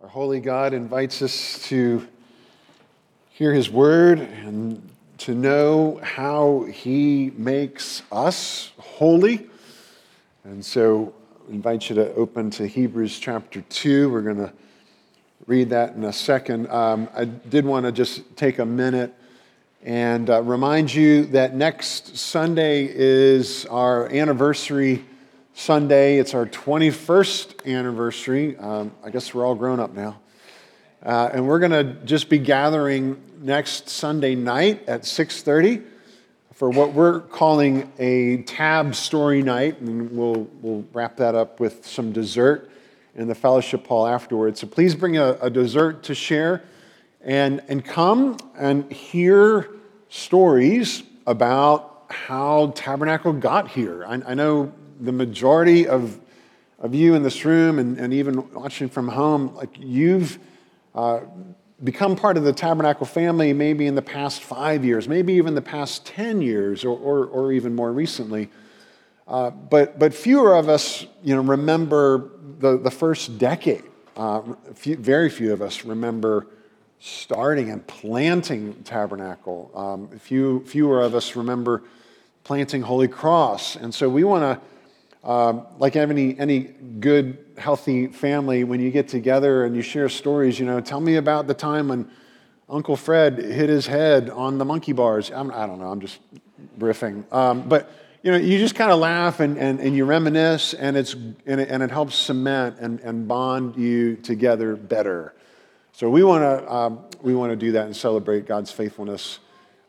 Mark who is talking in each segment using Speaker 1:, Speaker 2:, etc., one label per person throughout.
Speaker 1: Our holy God invites us to hear his word and to know how he makes us holy. And so I invite you to open to Hebrews chapter 2. We're going to read that in a second. Um, I did want to just take a minute and uh, remind you that next Sunday is our anniversary Sunday. It's our 21st anniversary. Um, I guess we're all grown up now. Uh, and we're going to just be gathering next Sunday night at 6:30 for what we're calling a tab story night, and we'll we'll wrap that up with some dessert in the fellowship hall afterwards. So please bring a, a dessert to share, and and come and hear stories about how Tabernacle got here. I, I know the majority of, of you in this room and, and even watching from home, like you've uh, become part of the tabernacle family maybe in the past five years, maybe even the past 10 years, or, or, or even more recently. Uh, but, but fewer of us you know, remember the, the first decade. Uh, few, very few of us remember starting and planting tabernacle. Um, few, fewer of us remember planting Holy Cross. And so we want to um, like any, any good, healthy family, when you get together and you share stories, you know, tell me about the time when Uncle Fred hit his head on the monkey bars. I'm, I do not know, I'm just riffing. Um, but, you know, you just kind of laugh and, and, and you reminisce, and, it's, and, it, and it helps cement and, and bond you together better. So we want to um, we want to do that and celebrate God's faithfulness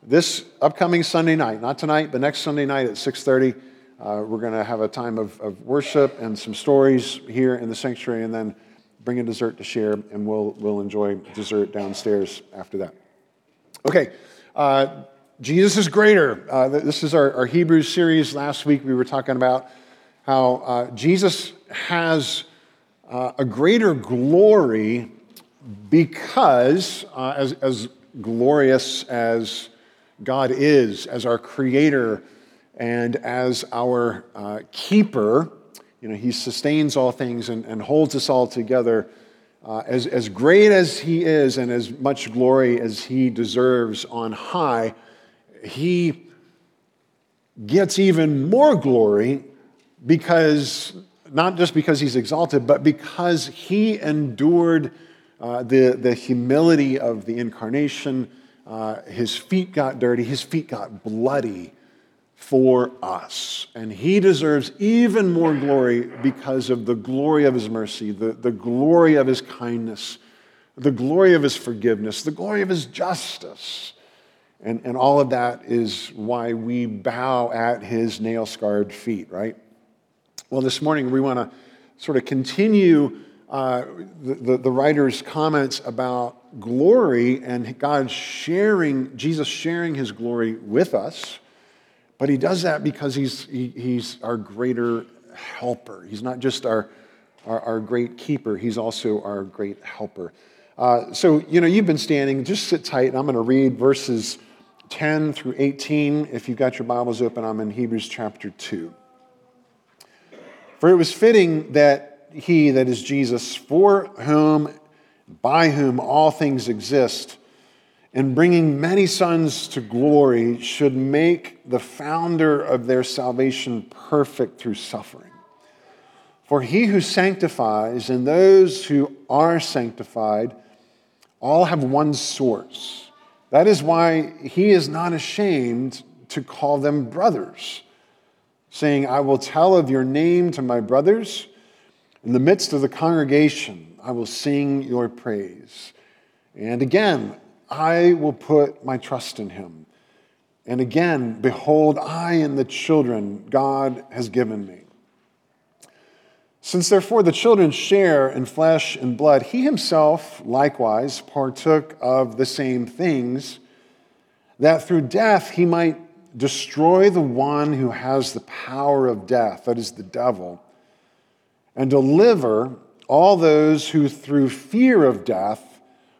Speaker 1: this upcoming Sunday night, not tonight, but next Sunday night at 6:30. Uh, we're going to have a time of, of worship and some stories here in the sanctuary, and then bring a dessert to share, and we'll, we'll enjoy dessert downstairs after that. Okay, uh, Jesus is greater. Uh, this is our, our Hebrews series. Last week we were talking about how uh, Jesus has uh, a greater glory because, uh, as, as glorious as God is, as our creator, and as our uh, keeper, you know, he sustains all things and, and holds us all together. Uh, as, as great as he is and as much glory as he deserves on high, he gets even more glory because, not just because he's exalted, but because he endured uh, the, the humility of the incarnation. Uh, his feet got dirty, his feet got bloody for us. And he deserves even more glory because of the glory of his mercy, the, the glory of his kindness, the glory of his forgiveness, the glory of his justice. And, and all of that is why we bow at his nail scarred feet, right? Well, this morning we want to sort of continue uh, the, the, the writer's comments about glory and God sharing, Jesus sharing his glory with us but he does that because he's, he, he's our greater helper. He's not just our, our, our great keeper, he's also our great helper. Uh, so, you know, you've been standing, just sit tight, and I'm going to read verses 10 through 18. If you've got your Bibles open, I'm in Hebrews chapter 2. For it was fitting that he, that is Jesus, for whom, by whom all things exist, and bringing many sons to glory should make the founder of their salvation perfect through suffering. For he who sanctifies and those who are sanctified all have one source. That is why he is not ashamed to call them brothers, saying, I will tell of your name to my brothers. In the midst of the congregation, I will sing your praise. And again, I will put my trust in him. And again, behold, I and the children God has given me. Since therefore the children share in flesh and blood, he himself likewise partook of the same things, that through death he might destroy the one who has the power of death, that is the devil, and deliver all those who through fear of death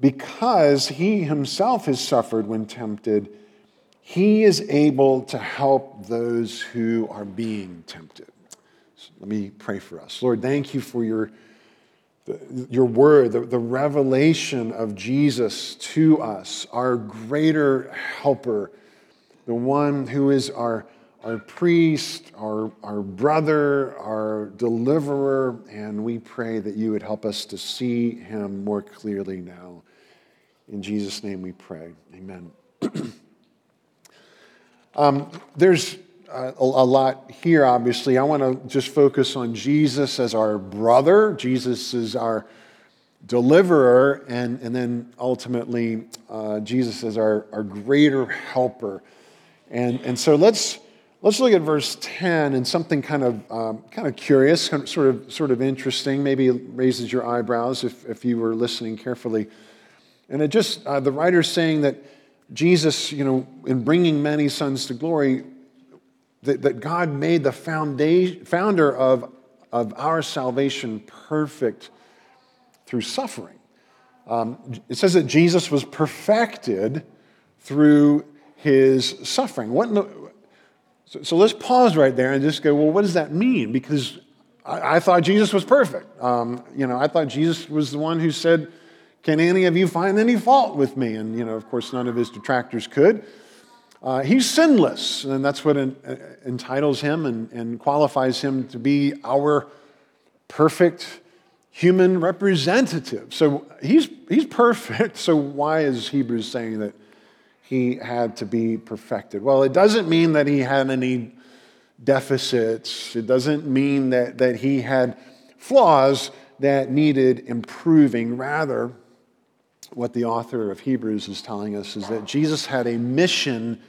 Speaker 1: because he himself has suffered when tempted, he is able to help those who are being tempted. So let me pray for us. Lord, thank you for your, your word, the, the revelation of Jesus to us, our greater helper, the one who is our, our priest, our, our brother, our deliverer, and we pray that you would help us to see him more clearly now. In Jesus' name we pray. Amen. um, there's a, a, lot here, obviously. I want to just focus on Jesus as our brother, Jesus is our deliverer, and, and then ultimately uh, Jesus as our, our greater helper. And, and so let's, let's look at verse 10 and something kind of, um, kind of curious, kind of, sort, of, sort of interesting, maybe raises your eyebrows if, if you were listening carefully. And it just, uh, the writer's saying that Jesus, you know, in bringing many sons to glory, that, that God made the foundation, founder of, of our salvation perfect through suffering. Um, it says that Jesus was perfected through his suffering. What the, so, so, let's pause right there and just go, well, what does that mean? Because I, I thought Jesus was perfect. Um, you know, I thought Jesus was the one who said, can any of you find any fault with me? And, you know, of course, none of his detractors could. Uh, he's sinless, and that's what en- entitles him and, and qualifies him to be our perfect human representative. So he's, he's perfect. So why is Hebrews saying that he had to be perfected? Well, it doesn't mean that he had any deficits, it doesn't mean that, that he had flaws that needed improving. Rather, what the author of Hebrews is telling us is that Jesus had a mission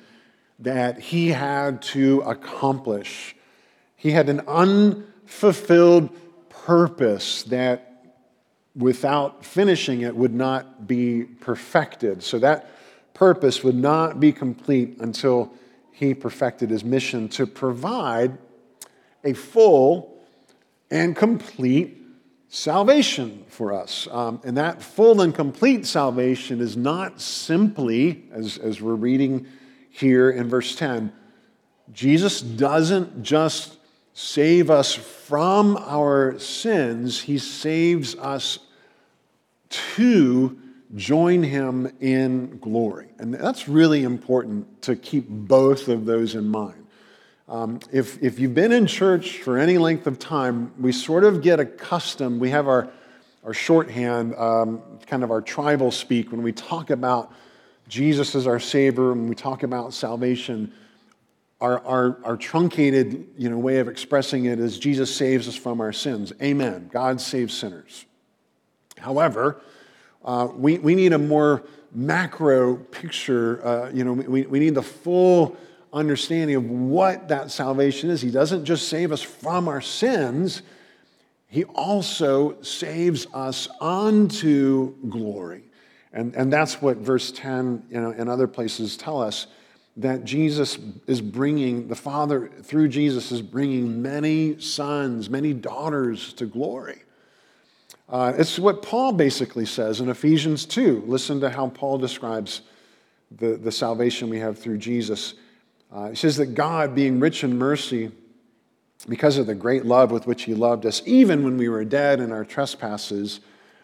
Speaker 1: that he had to accomplish. He had an unfulfilled purpose that without finishing it would not be perfected. So that purpose would not be complete until he perfected his mission to provide a full and complete salvation for us. Um, and that full and complete salvation is not simply, as, as we're reading here in verse 10, Jesus doesn't just save us from our sins, he saves us to join him in glory. And that's really important to keep both of those in mind. Um, if, if you've been in church for any length of time, we sort of get accustomed, we have our, our shorthand, um, kind of our tribal speak, when we talk about Jesus as our Savior, when we talk about salvation, our, our, our truncated you know, way of expressing it is Jesus saves us from our sins. Amen. God saves sinners. However, uh, we, we need a more macro picture. Uh, you know, we, we need the full understanding of what that salvation is. He doesn't just save us from our sins, He also saves us unto glory. And, and that's what verse 10 you know, and other places tell us that Jesus is bringing, the Father through Jesus is bringing many sons, many daughters to glory. Uh, it's what Paul basically says in Ephesians 2. Listen to how Paul describes the, the salvation we have through Jesus. Uh, he says that God, being rich in mercy, because of the great love with which He loved us, even when we were dead in our trespasses,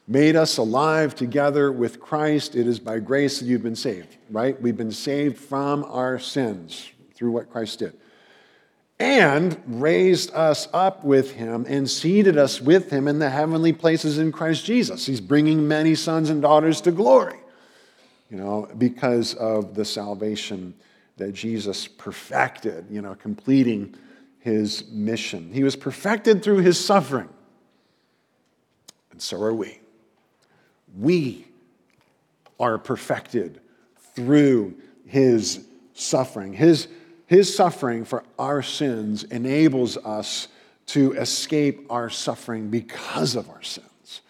Speaker 1: made us alive together with Christ. It is by grace that you've been saved, right? We've been saved from our sins through what Christ did. And raised us up with him and seated us with him in the heavenly places in Christ Jesus. He's bringing many sons and daughters to glory, you know, because of the salvation that Jesus perfected, you know, completing his mission. He was perfected through his suffering. And so are we. We are perfected through his suffering. His, his suffering for our sins enables us to escape our suffering because of our sins.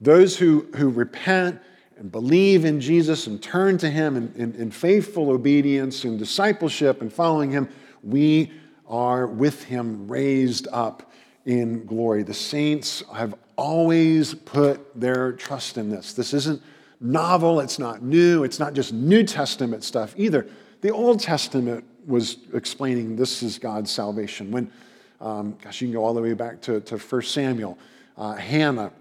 Speaker 1: Those who, who repent and believe in Jesus and turn to Him in, in, in faithful obedience and discipleship and following Him, we are with Him raised up in glory. The saints have always put their trust in this. This isn't novel, it's not new, it's not just New Testament stuff either. The Old Testament was explaining this is God's salvation. When, um, gosh, you can go all the way back to, to 1 Samuel. Uh, Hannah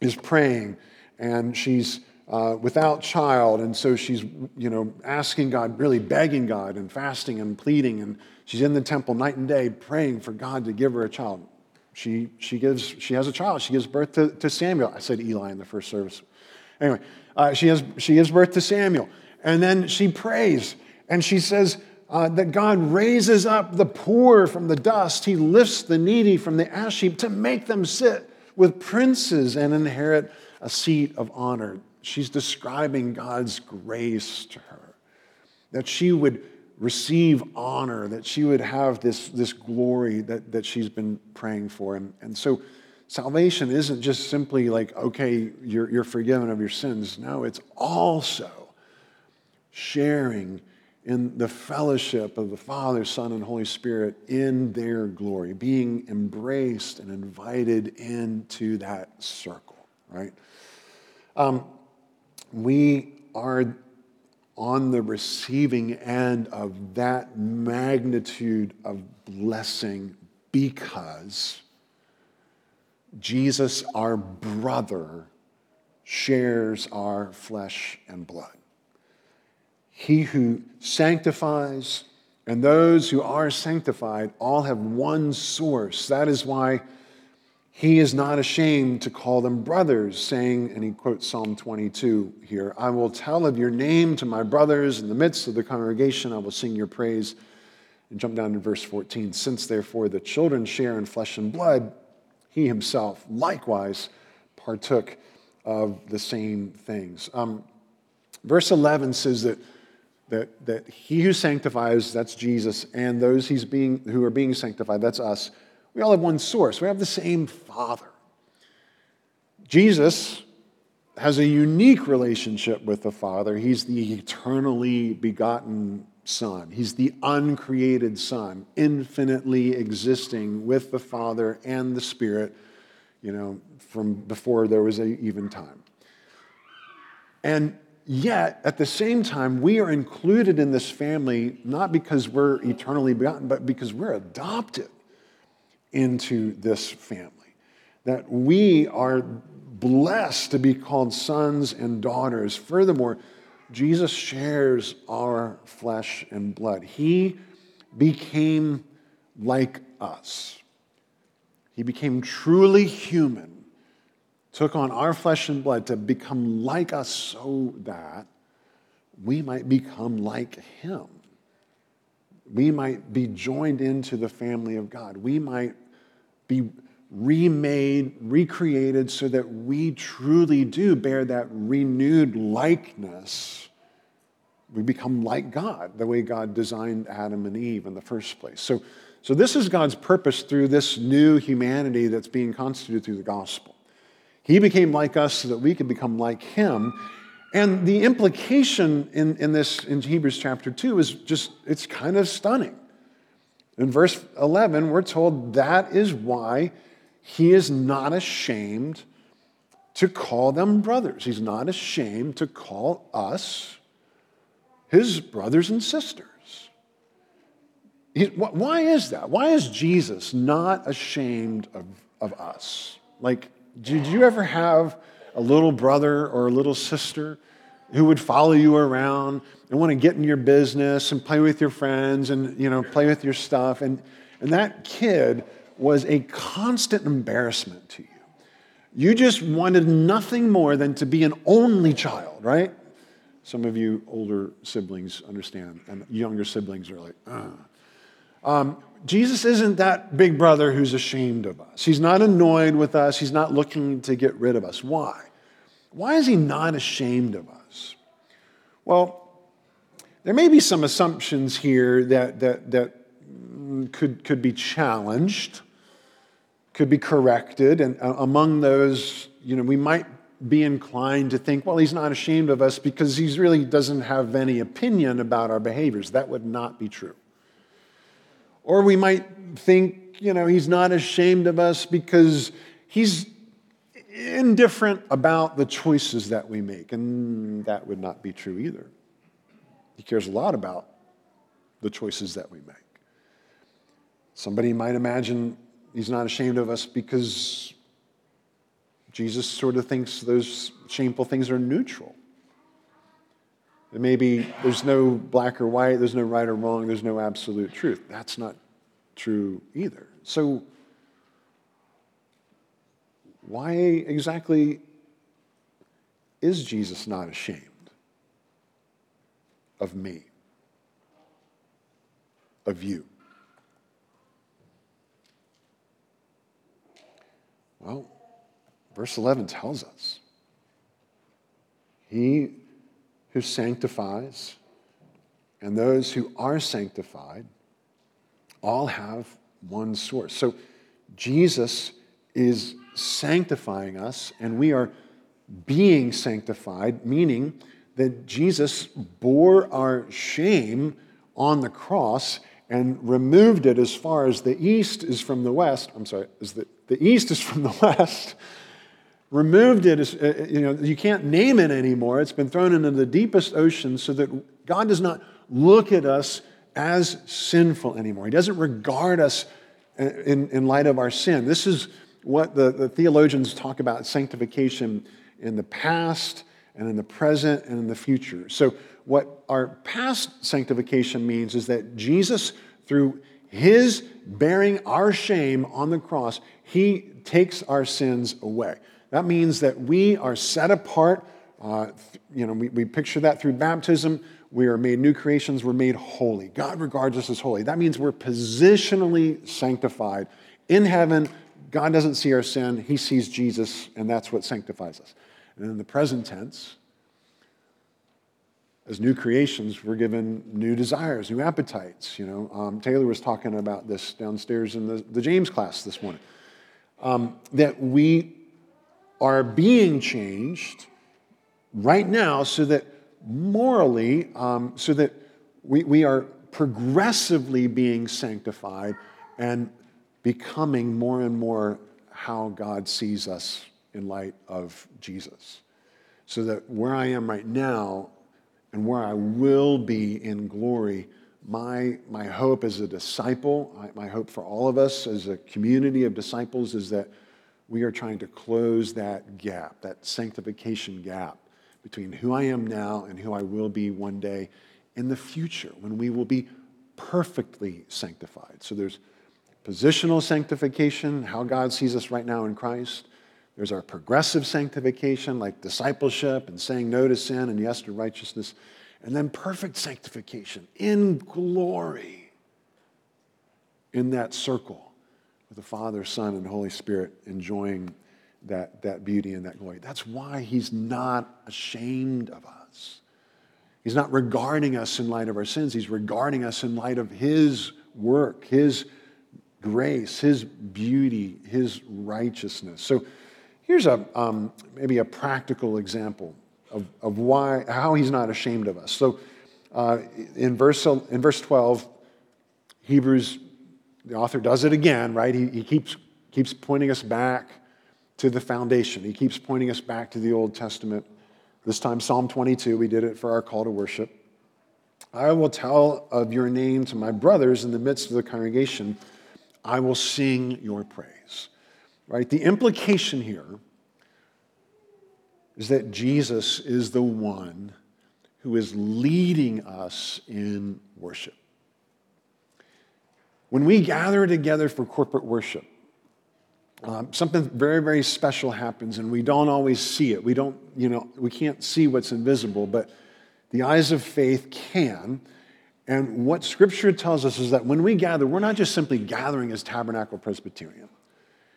Speaker 1: is praying and she's uh, without child, and so she's, you know, asking God, really begging God and fasting and pleading, and she's in the temple night and day praying for God to give her a child. She, she, gives, she has a child. She gives birth to, to Samuel. I said Eli in the first service. Anyway, uh, she, has, she gives birth to Samuel. And then she prays and she says uh, that God raises up the poor from the dust. He lifts the needy from the ash heap to make them sit with princes and inherit a seat of honor. She's describing God's grace to her, that she would receive honor, that she would have this, this glory that, that she's been praying for. And, and so salvation isn't just simply like, okay, you're, you're forgiven of your sins. No, it's also sharing in the fellowship of the Father, Son, and Holy Spirit in their glory, being embraced and invited into that circle, right? Um, we are on the receiving end of that magnitude of blessing because Jesus, our brother, shares our flesh and blood. He who sanctifies and those who are sanctified all have one source. That is why he is not ashamed to call them brothers, saying, and he quotes Psalm 22 here I will tell of your name to my brothers in the midst of the congregation, I will sing your praise. And jump down to verse 14. Since therefore the children share in flesh and blood, he himself likewise partook of the same things. Um, verse 11 says that that, that he who sanctifies, that's Jesus, and those he's being, who are being sanctified, that's us, we all have one source. We have the same Father. Jesus has a unique relationship with the Father. He's the eternally begotten Son, He's the uncreated Son, infinitely existing with the Father and the Spirit, you know, from before there was a, even time. And Yet, at the same time, we are included in this family not because we're eternally begotten, but because we're adopted into this family. That we are blessed to be called sons and daughters. Furthermore, Jesus shares our flesh and blood. He became like us, He became truly human took on our flesh and blood to become like us so that we might become like him. We might be joined into the family of God. We might be remade, recreated, so that we truly do bear that renewed likeness. We become like God, the way God designed Adam and Eve in the first place. So, so this is God's purpose through this new humanity that's being constituted through the gospel. He became like us so that we could become like him. And the implication in, in this, in Hebrews chapter 2, is just, it's kind of stunning. In verse 11, we're told that is why he is not ashamed to call them brothers. He's not ashamed to call us his brothers and sisters. He, why is that? Why is Jesus not ashamed of, of us? Like, did you ever have a little brother or a little sister who would follow you around and want to get in your business and play with your friends and you know play with your stuff? And, and that kid was a constant embarrassment to you. You just wanted nothing more than to be an only child right? Some of you older siblings understand and younger siblings are like um, Jesus isn't that big brother who's ashamed of us. He's not annoyed with us. He's not looking to get rid of us. Why? Why is he not ashamed of us? Well, there may be some assumptions here that, that, that could, could be challenged, could be corrected. And uh, among those, you know, we might be inclined to think, well, he's not ashamed of us because he really doesn't have any opinion about our behaviors. That would not be true. Or we might think, you know, he's not ashamed of us because he's indifferent about the choices that we make. And that would not be true either. He cares a lot about the choices that we make. Somebody might imagine he's not ashamed of us because Jesus sort of thinks those shameful things are neutral. And maybe there's no black or white, there's no right or wrong, there's no absolute truth. That's not true either. So, why exactly is Jesus not ashamed of me, of you? Well, verse 11 tells us He who sanctifies and those who are sanctified all have one source. So Jesus is sanctifying us, and we are being sanctified, meaning that Jesus bore our shame on the cross and removed it as far as the east is from the west. I'm sorry, as the, the east is from the west. Removed it, as, uh, uh, you know, you can't name it anymore. It's been thrown into the deepest ocean so that God does not look at us as sinful anymore. He doesn't regard us uh, in, in light of our sin. This is what the, the theologians talk about sanctification in the past and in the present and in the future. So, what our past sanctification means is that Jesus, through his bearing our shame on the cross, he takes our sins away. That means that we are set apart. Uh, you know, we, we picture that through baptism. We are made new creations. We're made holy. God regards us as holy. That means we're positionally sanctified in heaven. God doesn't see our sin, He sees Jesus, and that's what sanctifies us. And in the present tense, as new creations, we're given new desires, new appetites. You know, um, Taylor was talking about this downstairs in the, the James class this morning. Um, that we are being changed right now so that morally, um, so that we, we are progressively being sanctified and becoming more and more how God sees us in light of Jesus. So that where I am right now and where I will be in glory, my, my hope as a disciple, my hope for all of us as a community of disciples is that we are trying to close that gap, that sanctification gap between who I am now and who I will be one day in the future when we will be perfectly sanctified. So there's positional sanctification, how God sees us right now in Christ. There's our progressive sanctification, like discipleship and saying no to sin and yes to righteousness. And then perfect sanctification in glory in that circle with the Father, Son, and Holy Spirit enjoying that, that beauty and that glory. That's why he's not ashamed of us. He's not regarding us in light of our sins. He's regarding us in light of his work, his grace, his beauty, his righteousness. So here's a, um, maybe a practical example of, of why, how he's not ashamed of us. So uh, in, verse, in verse 12, Hebrews, the author does it again, right? He, he keeps, keeps pointing us back to the foundation. He keeps pointing us back to the Old Testament. This time, Psalm 22, we did it for our call to worship. I will tell of your name to my brothers in the midst of the congregation. I will sing your praise. Right? The implication here is that Jesus is the one who is leading us in worship. When we gather together for corporate worship, um, something very, very special happens, and we don't always see it. We don't, you know, we can't see what's invisible, but the eyes of faith can. And what Scripture tells us is that when we gather, we're not just simply gathering as Tabernacle Presbyterian.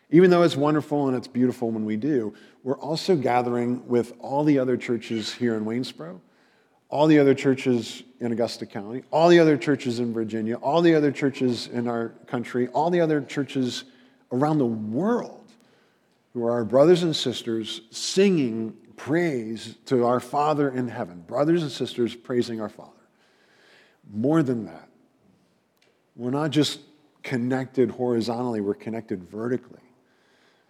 Speaker 1: Even though it's wonderful and it's beautiful when we do, we're also gathering with all the other churches here in Waynesboro, all the other churches in Augusta County, all the other churches in Virginia, all the other churches in our country, all the other churches around the world who are our brothers and sisters singing praise to our Father in heaven. Brothers and sisters praising our Father. More than that, we're not just connected horizontally, we're connected vertically.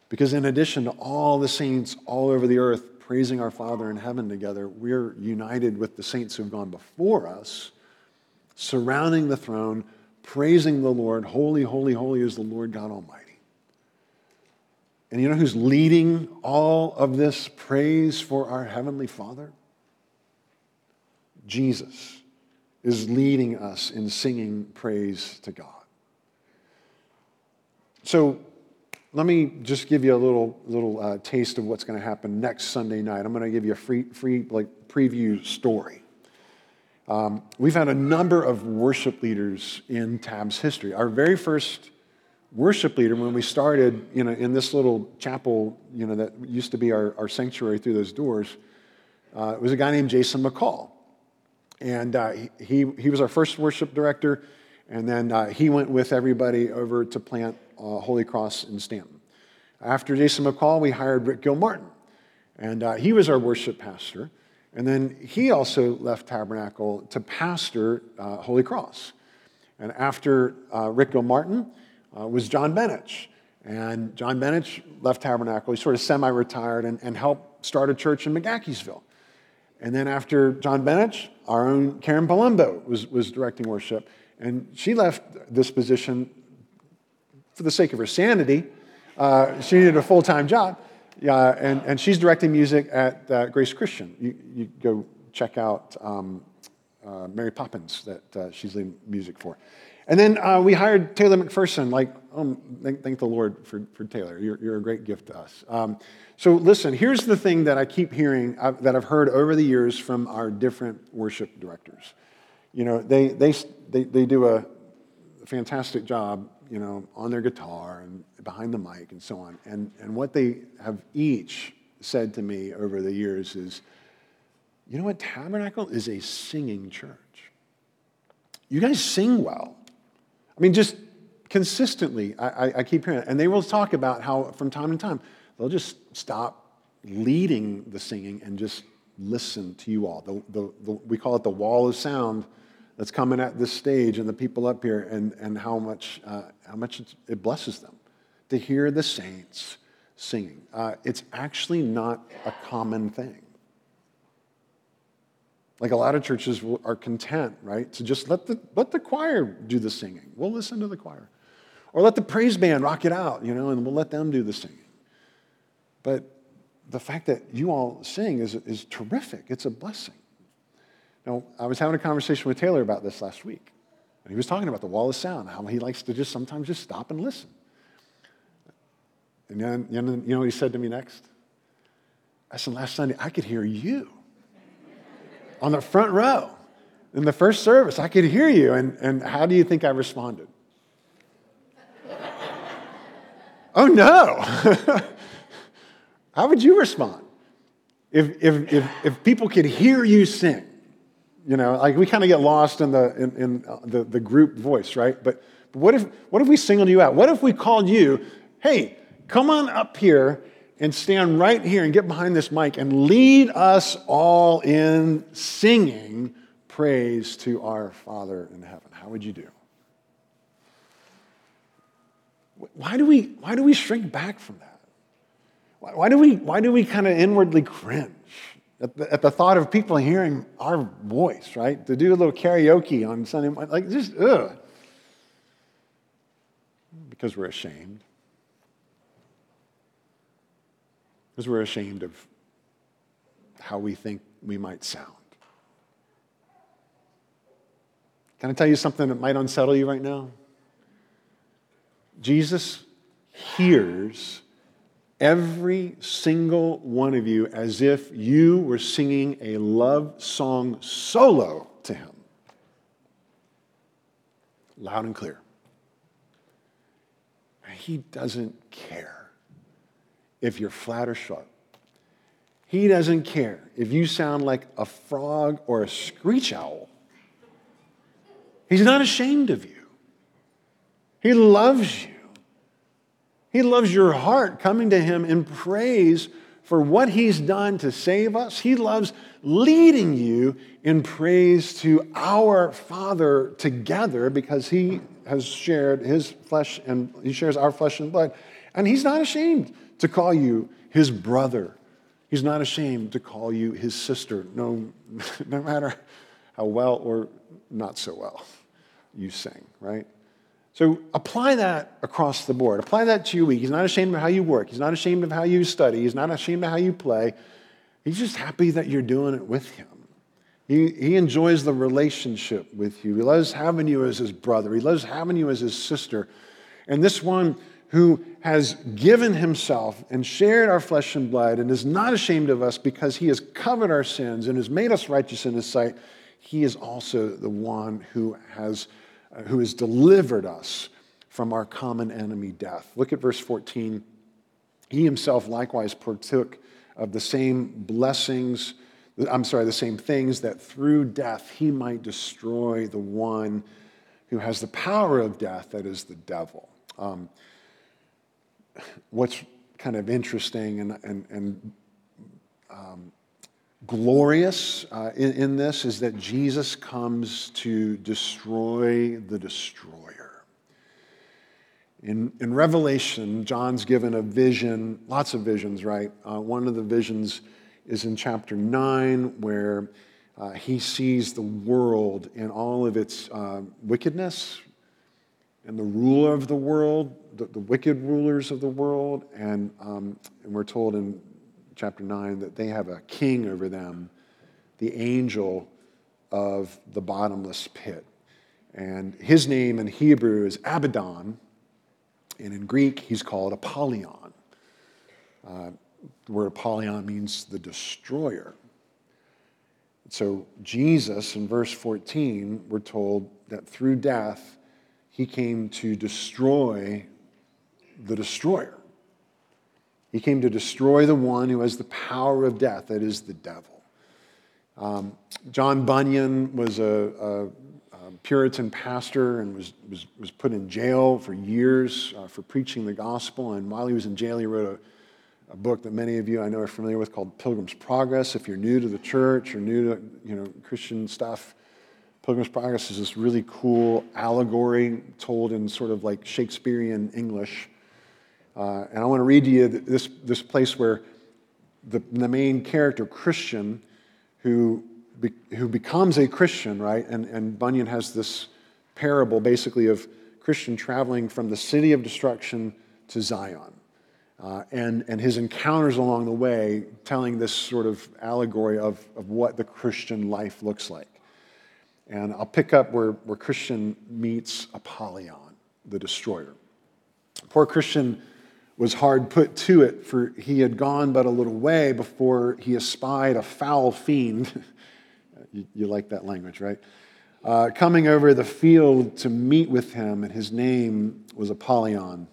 Speaker 1: Because in addition to all the saints all over the earth praising our Father in heaven together, we're united with the saints who've gone before us, surrounding the throne, praising the Lord. Holy, holy, holy is the Lord God Almighty. And you know who's leading all of this praise for our Heavenly Father? Jesus is leading us in singing praise to God. So let me just give you a little, little uh, taste of what's going to happen next Sunday night. I'm going to give you a free, free like, preview story. Um, we've had a number of worship leaders in TAB's history. Our very first worship leader when we started you know, in this little chapel you know, that used to be our, our sanctuary through those doors uh, was a guy named Jason McCall. And uh, he, he was our first worship director, and then uh, he went with everybody over to plant Holy Cross in Staunton. After Jason McCall, we hired Rick Gilmartin, and uh, he was our worship pastor. And then he also left Tabernacle to pastor uh, Holy Cross. And after Rick Gilmartin, uh, was John Benich. And John Benich left Tabernacle. He sort of semi retired and, and helped start a church in McGaheysville. And then after John Benich, our own Karen Palumbo was, was directing worship. And she left this position for the sake of her sanity. Uh, she needed a full time job. And, and she's directing music at uh, Grace Christian. You, you go check out um, uh, Mary Poppins that uh, she's leading music for. And then uh, we hired Taylor McPherson. Like, um, thank, thank, the Lord for, for Taylor. You're, you're a great gift to us. Um, so, listen, here's the thing that I keep hearing, uh, that I've heard over the years from our different worship directors. You know, they, they, they, they do a fantastic job, you know, on their guitar and behind the mic and so on. And, and what they have each said to me over the years is, you know what? Tabernacle is a singing church. You guys sing well. I mean, just consistently, I, I, keep hearing it. And they will talk about how, from time to time, they'll just stop leading the singing and just listen to you all. The, the, the, we call it the wall of sound that's coming at this stage and the people up here, and, and how much, uh, how much it blesses them to hear the saints singing. Uh, it's actually not a common thing. Like a lot of churches are content, right, to just let the, let the choir do the singing. We'll listen to the choir. Or let the praise band rock it out, you know, and we'll let them do the singing. But the fact that you all sing is, is terrific. It's a blessing. Now, I was having a conversation with Taylor about this last week. And he was talking about the wall of sound, how he likes to just sometimes just stop and listen. And then, you know what he said to me next? I said, last Sunday, I could hear you on the front row in the first service. I could hear you. And, and how do you think I responded? oh, no. how would you respond if, if, if, if people could hear you sing? You know, like we kind of get lost in the, in, in uh, the, the group voice, right? But, but what, if, what if we singled you out? What if we called you, hey, come on up here and stand right here and get behind this mic and lead us all in singing praise to our Father in heaven. How would you do? Why do we, why do we shrink back from that? Why, why do we, why do we kind of inwardly cringe at the, at the thought of people hearing our voice, right? To do a little karaoke on Sunday morning, like just, ugh. Because we're ashamed. because we're ashamed of how we think we might sound. Can I tell you something that might unsettle you right now? Jesus hears every single one of you as if you were singing a love song solo to him. Loud and clear. He doesn't care if you're flat or sharp. He doesn't care if you sound like a frog or a screech owl. He's not ashamed of you. He loves you. He loves your heart coming to Him in praise for what He's done to save us. He loves leading you in praise to our Father together because He has shared His flesh and He shares our flesh and blood. And He's not ashamed to call you His brother. He's not ashamed to call you His sister, no, no matter how well or not so well you sing, right? So apply that across the board. Apply that to your week. He's not ashamed of how you work. He's not ashamed of how you study. He's not ashamed of how you play. He's just happy that you're doing it with him. He, he enjoys the relationship with you. He loves having you as his brother. He loves having you as his sister. And this one who has given himself and shared our flesh and blood and is not ashamed of us because he has covered our sins and has made us righteous in his sight, he is also the one who has uh, who has delivered us from our common enemy, death. Look at verse 14. He himself likewise partook of the same blessings, I'm sorry, the same things that through death he might destroy the one who has the power of death, that is the devil. Um, what's kind of interesting and, and, and um, glorious uh, in, in this is that Jesus comes to destroy the destroyer. In, in Revelation, John's given a vision, lots of visions, right? Uh, one of the visions is in chapter 9, where uh, he sees the world in all of its uh, wickedness and the ruler of the world, the, the wicked rulers of the world. And, um, and we're told in chapter 9 that they have a king over them, the angel of the bottomless pit. And his name in Hebrew is Abaddon, and in Greek he's called Apollyon. Uh, the word Apollyon means the destroyer. So, Jesus in verse 14, we're told that through death, he came to destroy the destroyer. He came to destroy the one who has the power of death, that is the devil. Um, John Bunyan was a, a, a, Puritan pastor and was, was, was put in jail for years uh, for preaching the gospel. And while he was in jail, he wrote a, a book that many of you I know are familiar with called Pilgrim's Progress. If you're new to the church or new to you know, Christian stuff, Pilgrim's Progress is this really cool allegory told in sort of like Shakespearean English uh, and I want to read to you this, this place where the, the main character, Christian, who, be, who becomes a Christian, right? And, and Bunyan has this parable basically of Christian traveling from the city of destruction to Zion. Uh, and, and his encounters along the way telling this sort of allegory of, of what the Christian life looks like. And I'll pick up where, where Christian meets Apollyon, the destroyer. Poor Christian was hard put to it, for he had gone but a little way before he espied a foul fiend. you, you, like that language, right? Uh, coming over the field to meet with him, and his name was Apollyon.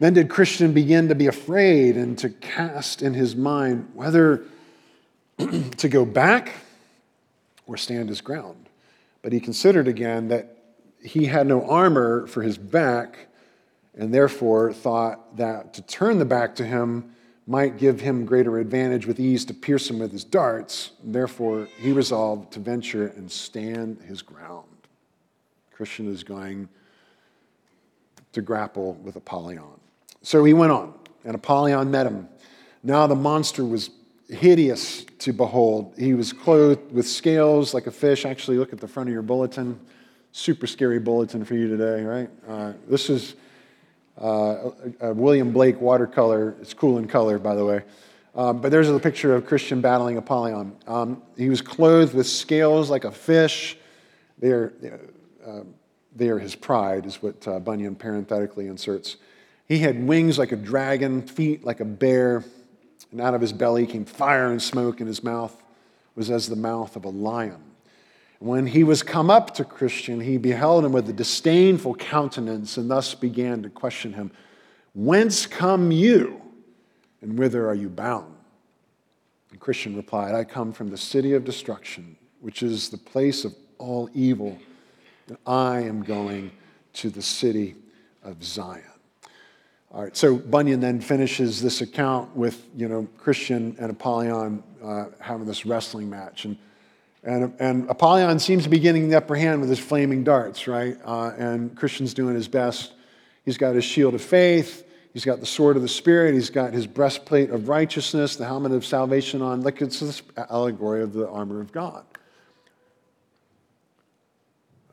Speaker 1: Then did Christian begin to be afraid and to cast in his mind whether to go back or stand his ground. But he considered again that he had no armor for his back and therefore thought that to turn the back to him might give him greater advantage with ease to pierce him with his darts. Therefore, he resolved to venture and stand his ground. Christian is going to grapple with Apollyon. So he went on, and Apollyon met him. Now the monster was hideous to behold. He was clothed with scales like a fish. Actually, look at the front of your bulletin. Super scary bulletin for you today, right? Uh, this is uh, a, William Blake watercolor. It's cool in color, by the way. Um, but there's a picture of Christian battling Apollyon. Um, he was clothed with scales like a fish. They are, uh, they are his pride, is what uh, Bunyan parenthetically inserts. He had wings like a dragon, feet like a bear, and out of his belly came fire and smoke, and his mouth was as the mouth of a lion. When he was come up to Christian, he beheld him with a disdainful countenance and thus began to question him Whence come you, and whither are you bound? And Christian replied, I come from the city of destruction, which is the place of all evil, and I am going to the city of Zion. All right, so Bunyan then finishes this account with, you know, Christian and Apollyon uh, having this wrestling match. And, and, and Apollyon seems to be getting the upper hand with his flaming darts, right? Uh, and Christian's doing his best. He's got his shield of faith. He's got the sword of the Spirit. He's got his breastplate of righteousness, the helmet of salvation on. Like it's this allegory of the armor of God.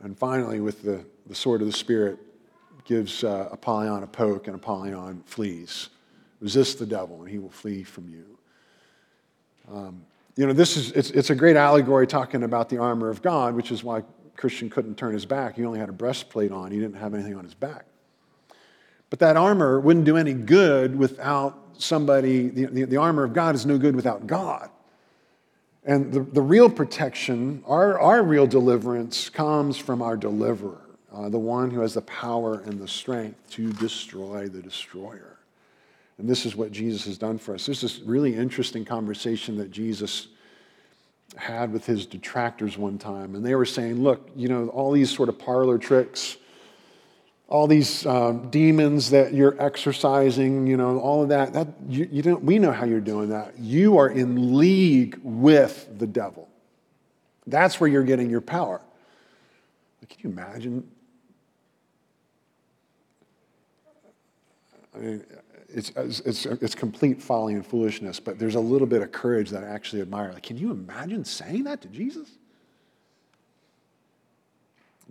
Speaker 1: And finally, with the, the sword of the Spirit, gives uh, Apollyon a poke, and Apollyon flees. Resist the devil, and he will flee from you. Um, you know, this is it's, it's a great allegory talking about the armor of God, which is why Christian couldn't turn his back. He only had a breastplate on. He didn't have anything on his back. But that armor wouldn't do any good without somebody. The, the, the armor of God is no good without God. And the, the real protection, our, our real deliverance, comes from our deliverer uh, the one who has the power and the strength to destroy the destroyer. And this is what Jesus has done for us. There's this really interesting conversation that Jesus had with his detractors one time. And they were saying, look, you know, all these sort of parlor tricks, all these um, demons that you're exercising, you know, all of that, that you, you don't, we know how you're doing that. You are in league with the devil. That's where you're getting your power. Can you imagine I mean, it's, it's, it's complete folly and foolishness, but there's a little bit of courage that I actually admire. Like, can you imagine saying that to Jesus?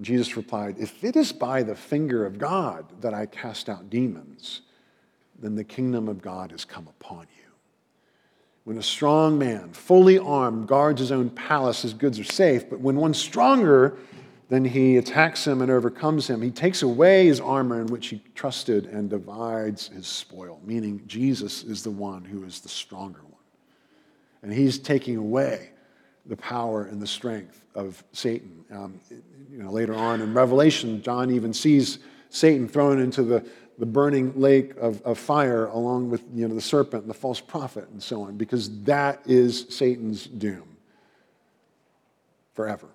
Speaker 1: Jesus replied, If it is by the finger of God that I cast out demons, then the kingdom of God has come upon you. When a strong man, fully armed, guards his own palace, his goods are safe. But when one stronger then he attacks him and overcomes him. He takes away his armor in which he trusted and divides his spoil, meaning Jesus is the one who is the stronger one. And he's taking away the power and the strength of Satan. Um, you know, later on in Revelation, John even sees Satan thrown into the, the burning lake of, of fire along with you know, the serpent and the false prophet and so on, because that is Satan's doom forever.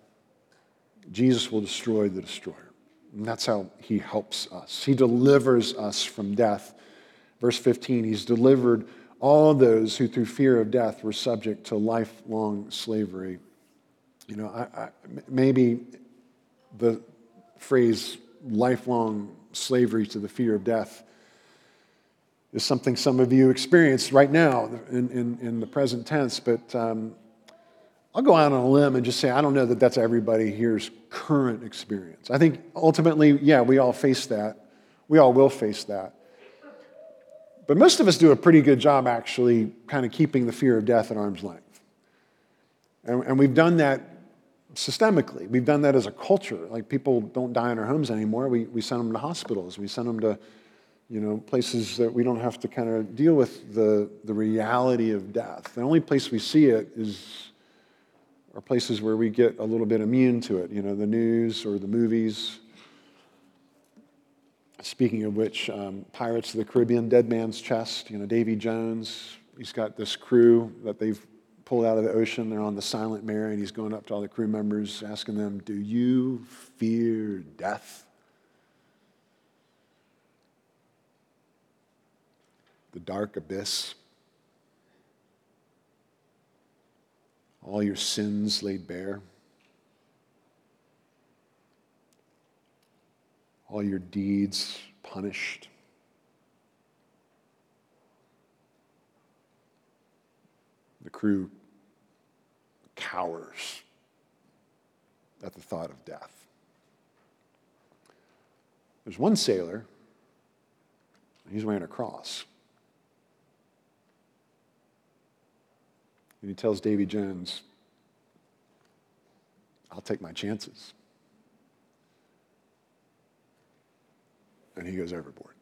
Speaker 1: Jesus will destroy the destroyer. And that's how he helps us. He delivers us from death. Verse 15, he's delivered all those who through fear of death were subject to lifelong slavery. You know, I, I, maybe the phrase lifelong slavery to the fear of death is something some of you experience right now in, in, in the present tense, but um, I'll go out on a limb and just say I don't know that that's everybody here's current experience. I think ultimately, yeah, we all face that. We all will face that. But most of us do a pretty good job actually kind of keeping the fear of death at arm's length. And, and we've done that systemically. We've done that as a culture. Like people don't die in our homes anymore. We, we send them to hospitals. We send them to, you know, places that we don't have to kind of deal with the, the reality of death. The only place we see it is are places where we get a little bit immune to it, you know, the news or the movies. Speaking of which, um, Pirates of the Caribbean, Dead Man's Chest, you know, Davy Jones, he's got this crew that they've pulled out of the ocean. They're on the Silent Mary, and he's going up to all the crew members, asking them, Do you fear death? The dark abyss. All your sins laid bare, all your deeds punished. The crew cowers at the thought of death. There's one sailor, he's wearing a cross. And he tells Davy Jones, I'll take my chances. And he goes overboard.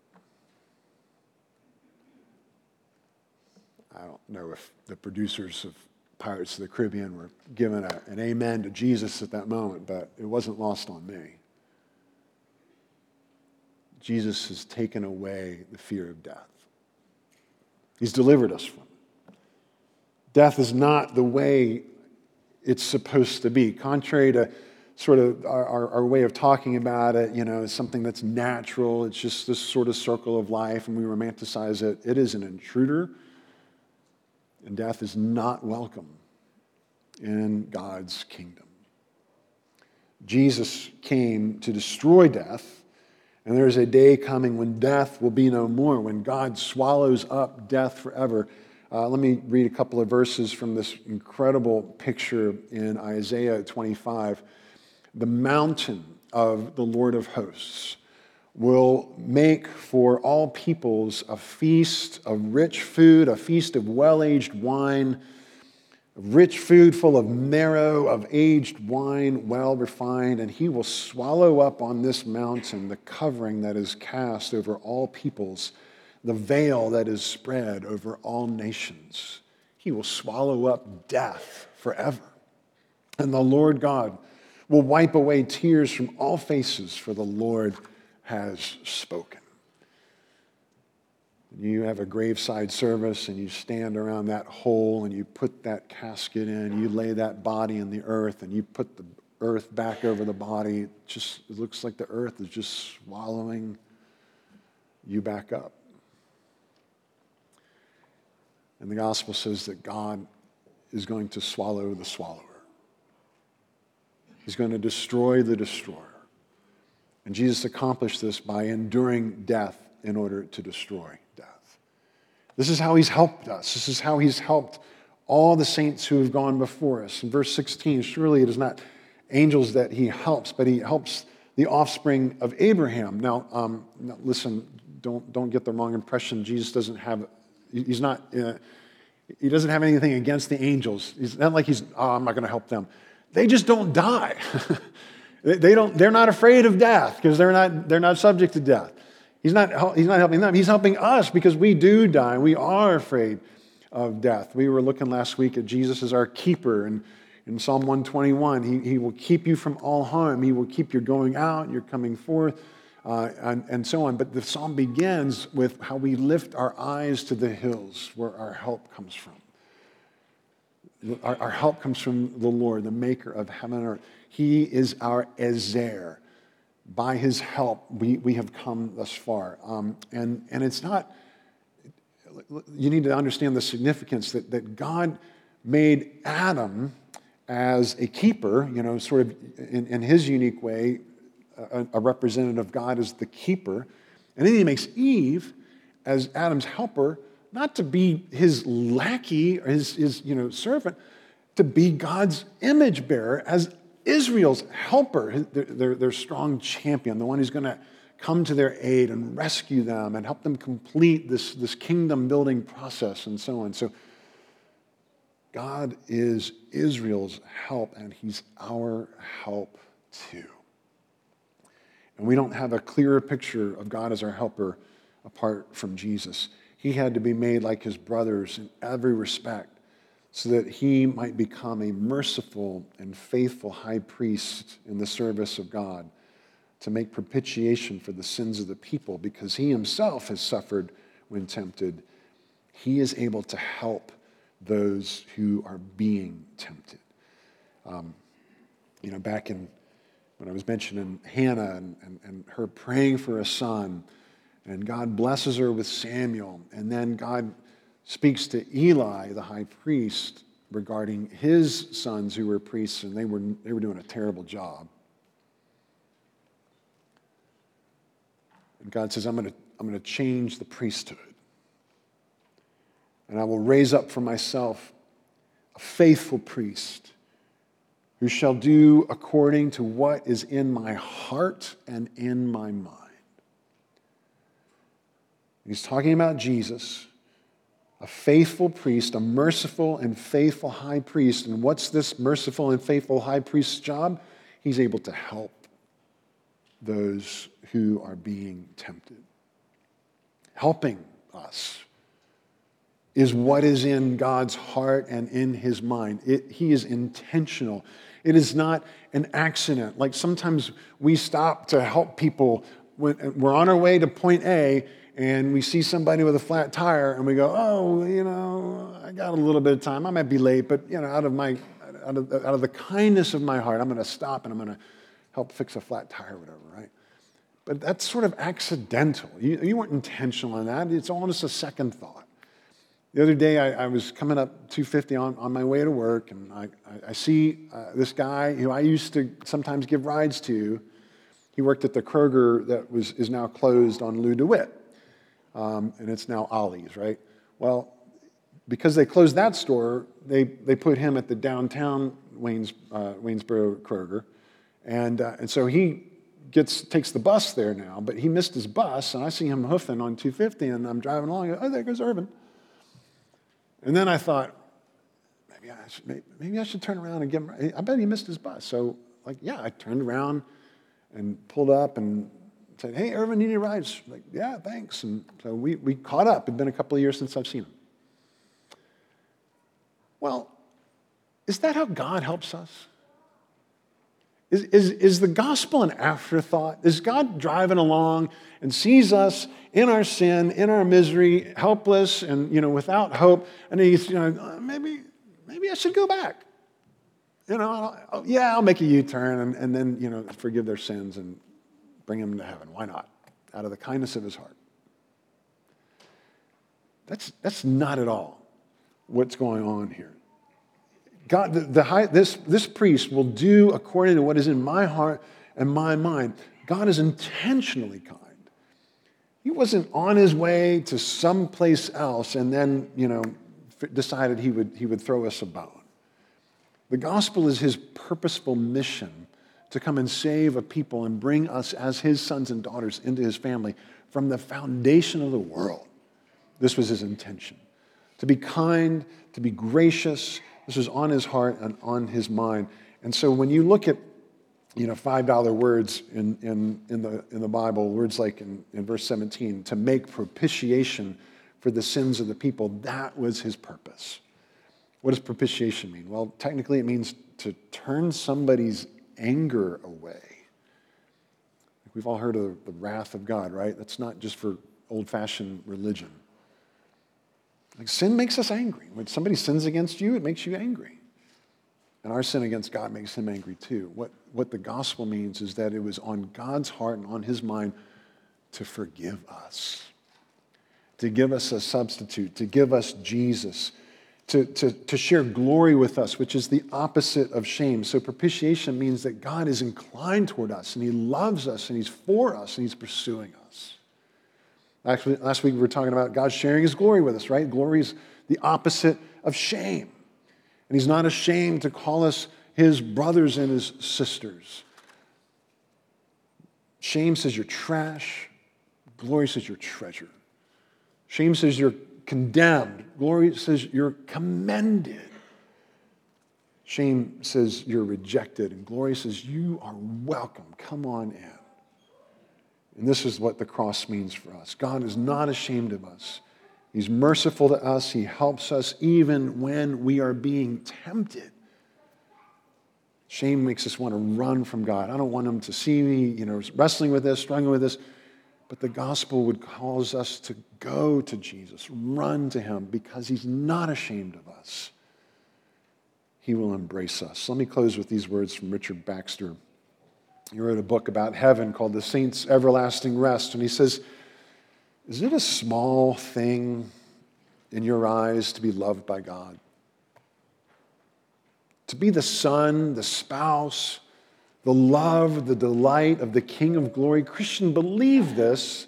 Speaker 1: I don't know if the producers of Pirates of the Caribbean were giving a, an amen to Jesus at that moment, but it wasn't lost on me. Jesus has taken away the fear of death. He's delivered us from Death is not the way it's supposed to be. Contrary to sort of our, our, way of talking about it, you know, is something that's natural. It's just this sort of circle of life, and we romanticize it. It is an intruder, and death is not welcome in God's kingdom. Jesus came to destroy death, and there's a day coming when death will be no more, when God swallows up death forever. Uh, let me read a couple of verses from this incredible picture in Isaiah 25 the mountain of the Lord of hosts will make for all peoples a feast of rich food, a feast of well aged wine, rich food full of marrow, of aged wine, well refined, and he will swallow up on this mountain the covering that is cast over all peoples, the veil that is spread over all nations. He will swallow up death forever. And the Lord God, will wipe away tears from all faces, for the Lord has spoken. You have a graveside service and you stand around that hole and you put that casket in, you lay that body in the earth and you put the earth back over the body. It just it looks like the earth is just swallowing you back up. And the gospel says that God is going to swallow the swallower. He's going to destroy the destroyer. And Jesus accomplished this by enduring death in order to destroy death. This is how he's helped us. This is how he's helped all the saints who have gone before us. In verse 16, surely it is not angels that he helps, but he helps the offspring of Abraham. Now, um, now listen, don't, don't get the wrong impression. Jesus doesn't have, he's not, uh, he doesn't have anything against the angels. He's not like he's, oh, I'm not going to help them they just don't die. they don't, they're not afraid of death because they're not, they're not subject to death. He's not, he's not helping them. He's helping us because we do die. We are afraid of death. We were looking last week at Jesus as our keeper. And in Psalm 121, he, he will keep you from all harm. He will keep your going out, your coming forth, uh, and, and so on. But the psalm begins with how we lift our eyes to the hills where our help comes from. Our, our, help comes from the Lord, the maker of heaven and earth. He is our Ezer. By his help, we, we have come thus far. Um, and, and it's not, you need to understand the significance that, that God made Adam as a keeper, you know, sort of in, in his unique way, a, a representative of God as the keeper. And then he makes Eve as Adam's helper not to be his lackey or his, his you know, servant, to be God's image bearer as Israel's helper, their, their, their strong champion, the one who's going to come to their aid and rescue them and help them complete this, this kingdom building process and so on. So, God is Israel's help, and He's our help too. And we don't have a clearer picture of God as our helper apart from Jesus. He had to be made like his brothers in every respect so that he might become a merciful and faithful high priest in the service of God to make propitiation for the sins of the people because he himself has suffered when tempted. He is able to help those who are being tempted. Um, you know, back in when I was mentioning Hannah and, and, and her praying for a son, and God blesses her with Samuel. And then God speaks to Eli, the high priest, regarding his sons who were priests, and they were, they were doing a terrible job. And God says, I'm going to I'm going to change the priesthood. And I will raise up for myself a faithful priest who shall do according to what is in my heart and in my mind. He's talking about Jesus, a faithful priest, a merciful and faithful high priest. And what's this merciful and faithful high priest's job? He's able to help those who are being tempted. Helping us is what is in God's heart and in his mind. It, he is intentional. It is not an accident. Like sometimes we stop to help people when we're on our way to point A and we see somebody with a flat tire and we go, oh, you know, I got a little bit of time. I might be late, but, you know, out of my, out of, out of the kindness of my heart, I'm going to stop and I'm going to help fix a flat tire or whatever, right? But that's sort of accidental. You, you weren't intentional in that. It's almost a second thought. The other day, I, I was coming up 250 on, on my way to work, and I, I, I see uh, this guy who I used to sometimes give rides to. He worked at the Kroger that was, is now closed on Lew DeWitt, um, and it's now Ollie's, right? Well, because they closed that store, they, they put him at the downtown Waynes, uh, Waynesboro Kroger. And, uh, and so he gets, takes the bus there now, but he missed his bus, and I see him hoofing on 250, and I'm driving along, oh, there goes Irvin. And then I thought, maybe I should, maybe I should turn around and give him, I bet he missed his bus. So, like, yeah, I turned around and pulled up and said, hey, Irvin, you need a ride? Like, yeah, thanks. And so we, we caught up. It'd been a couple of years since I've seen him. Well, is that how God helps us? Is, is, is the gospel an afterthought? Is God driving along and sees us in our sin, in our misery, helpless and you know, without hope, and he's, you know, uh, maybe, maybe I should go back. You know, I'll, yeah, I'll make a U-turn and, and then, you know, forgive their sins and bring them to heaven. Why not? Out of the kindness of his heart. That's, that's not at all what's going on here. God, the, the high, this, this priest will do according to what is in my heart and my mind. God is intentionally kind. He wasn't on his way to someplace else and then, you know, decided he would, he would throw us a bone. The gospel is his purposeful mission to come and save a people and bring us as his sons and daughters into his family from the foundation of the world. This was his intention to be kind, to be gracious, this was on his heart and on his mind. And so when you look at you know, $5 words in, in, in, the, in the Bible, words like in, in verse 17, to make propitiation for the sins of the people, that was his purpose. What does propitiation mean? Well, technically, it means to turn somebody's anger away. We've all heard of the wrath of God, right? That's not just for old fashioned religion. Like sin makes us angry. When somebody sins against you, it makes you angry. And our sin against God makes him angry too. What, what the gospel means is that it was on God's heart and on his mind to forgive us, to give us a substitute, to give us Jesus, to, to, to share glory with us, which is the opposite of shame. So propitiation means that God is inclined toward us and he loves us and he's for us and he's pursuing us. Actually, last week we were talking about God sharing his glory with us, right? Glory is the opposite of shame. And he's not ashamed to call us his brothers and his sisters. Shame says you're trash. Glory says you're treasure. Shame says you're condemned. Glory says you're commended. Shame says you're rejected. And glory says you are welcome. Come on in. And this is what the cross means for us. God is not ashamed of us. He's merciful to us. He helps us even when we are being tempted. Shame makes us want to run from God. I don't want him to see me, you know, wrestling with this, struggling with this. But the gospel would cause us to go to Jesus, run to him, because he's not ashamed of us. He will embrace us. Let me close with these words from Richard Baxter. He wrote a book about heaven called The Saints' Everlasting Rest. And he says, Is it a small thing in your eyes to be loved by God? To be the son, the spouse, the love, the delight of the King of glory. Christian, believe this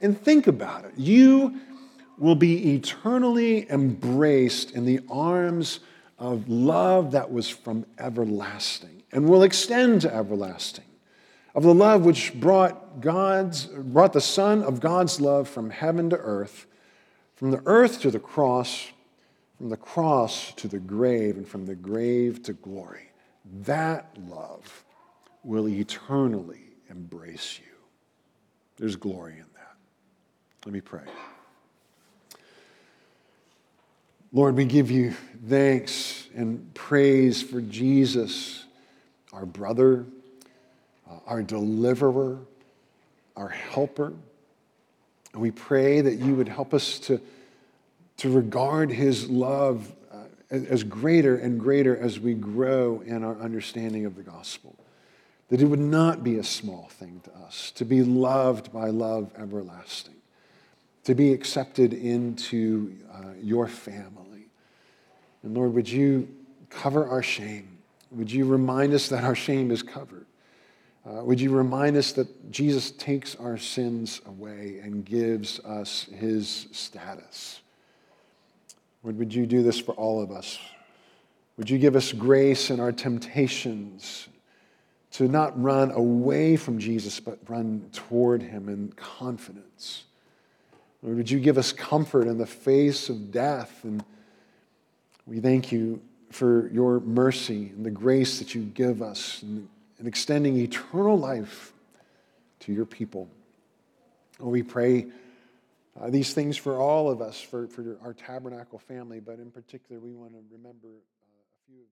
Speaker 1: and think about it. You will be eternally embraced in the arms of love that was from everlasting and will extend to everlasting of the love which brought God's brought the Son of God's love from heaven to earth, from the earth to the cross, from the cross to the grave, and from the grave to glory. That love will eternally embrace you. There's glory in that. Let me pray. Lord, we give you thanks and praise for Jesus, our brother uh, our deliverer, our helper. And we pray that you would help us to, to regard his love uh, as greater and greater as we grow in our understanding of the gospel. That it would not be a small thing to us to be loved by love everlasting, to be accepted into uh, your family. And Lord, would you cover our shame? Would you remind us that our shame is covered? Uh, would you remind us that Jesus takes our sins away and gives us his status? Lord, would you do this for all of us? Would you give us grace in our temptations to not run away from Jesus, but run toward him in confidence? Lord, would you give us comfort in the face of death? And we thank you for your mercy and the grace that you give us in, in extending eternal life to your people. Oh, we pray uh, these things for all of us, for, for our tabernacle family, but in particular, we want to remember uh, a few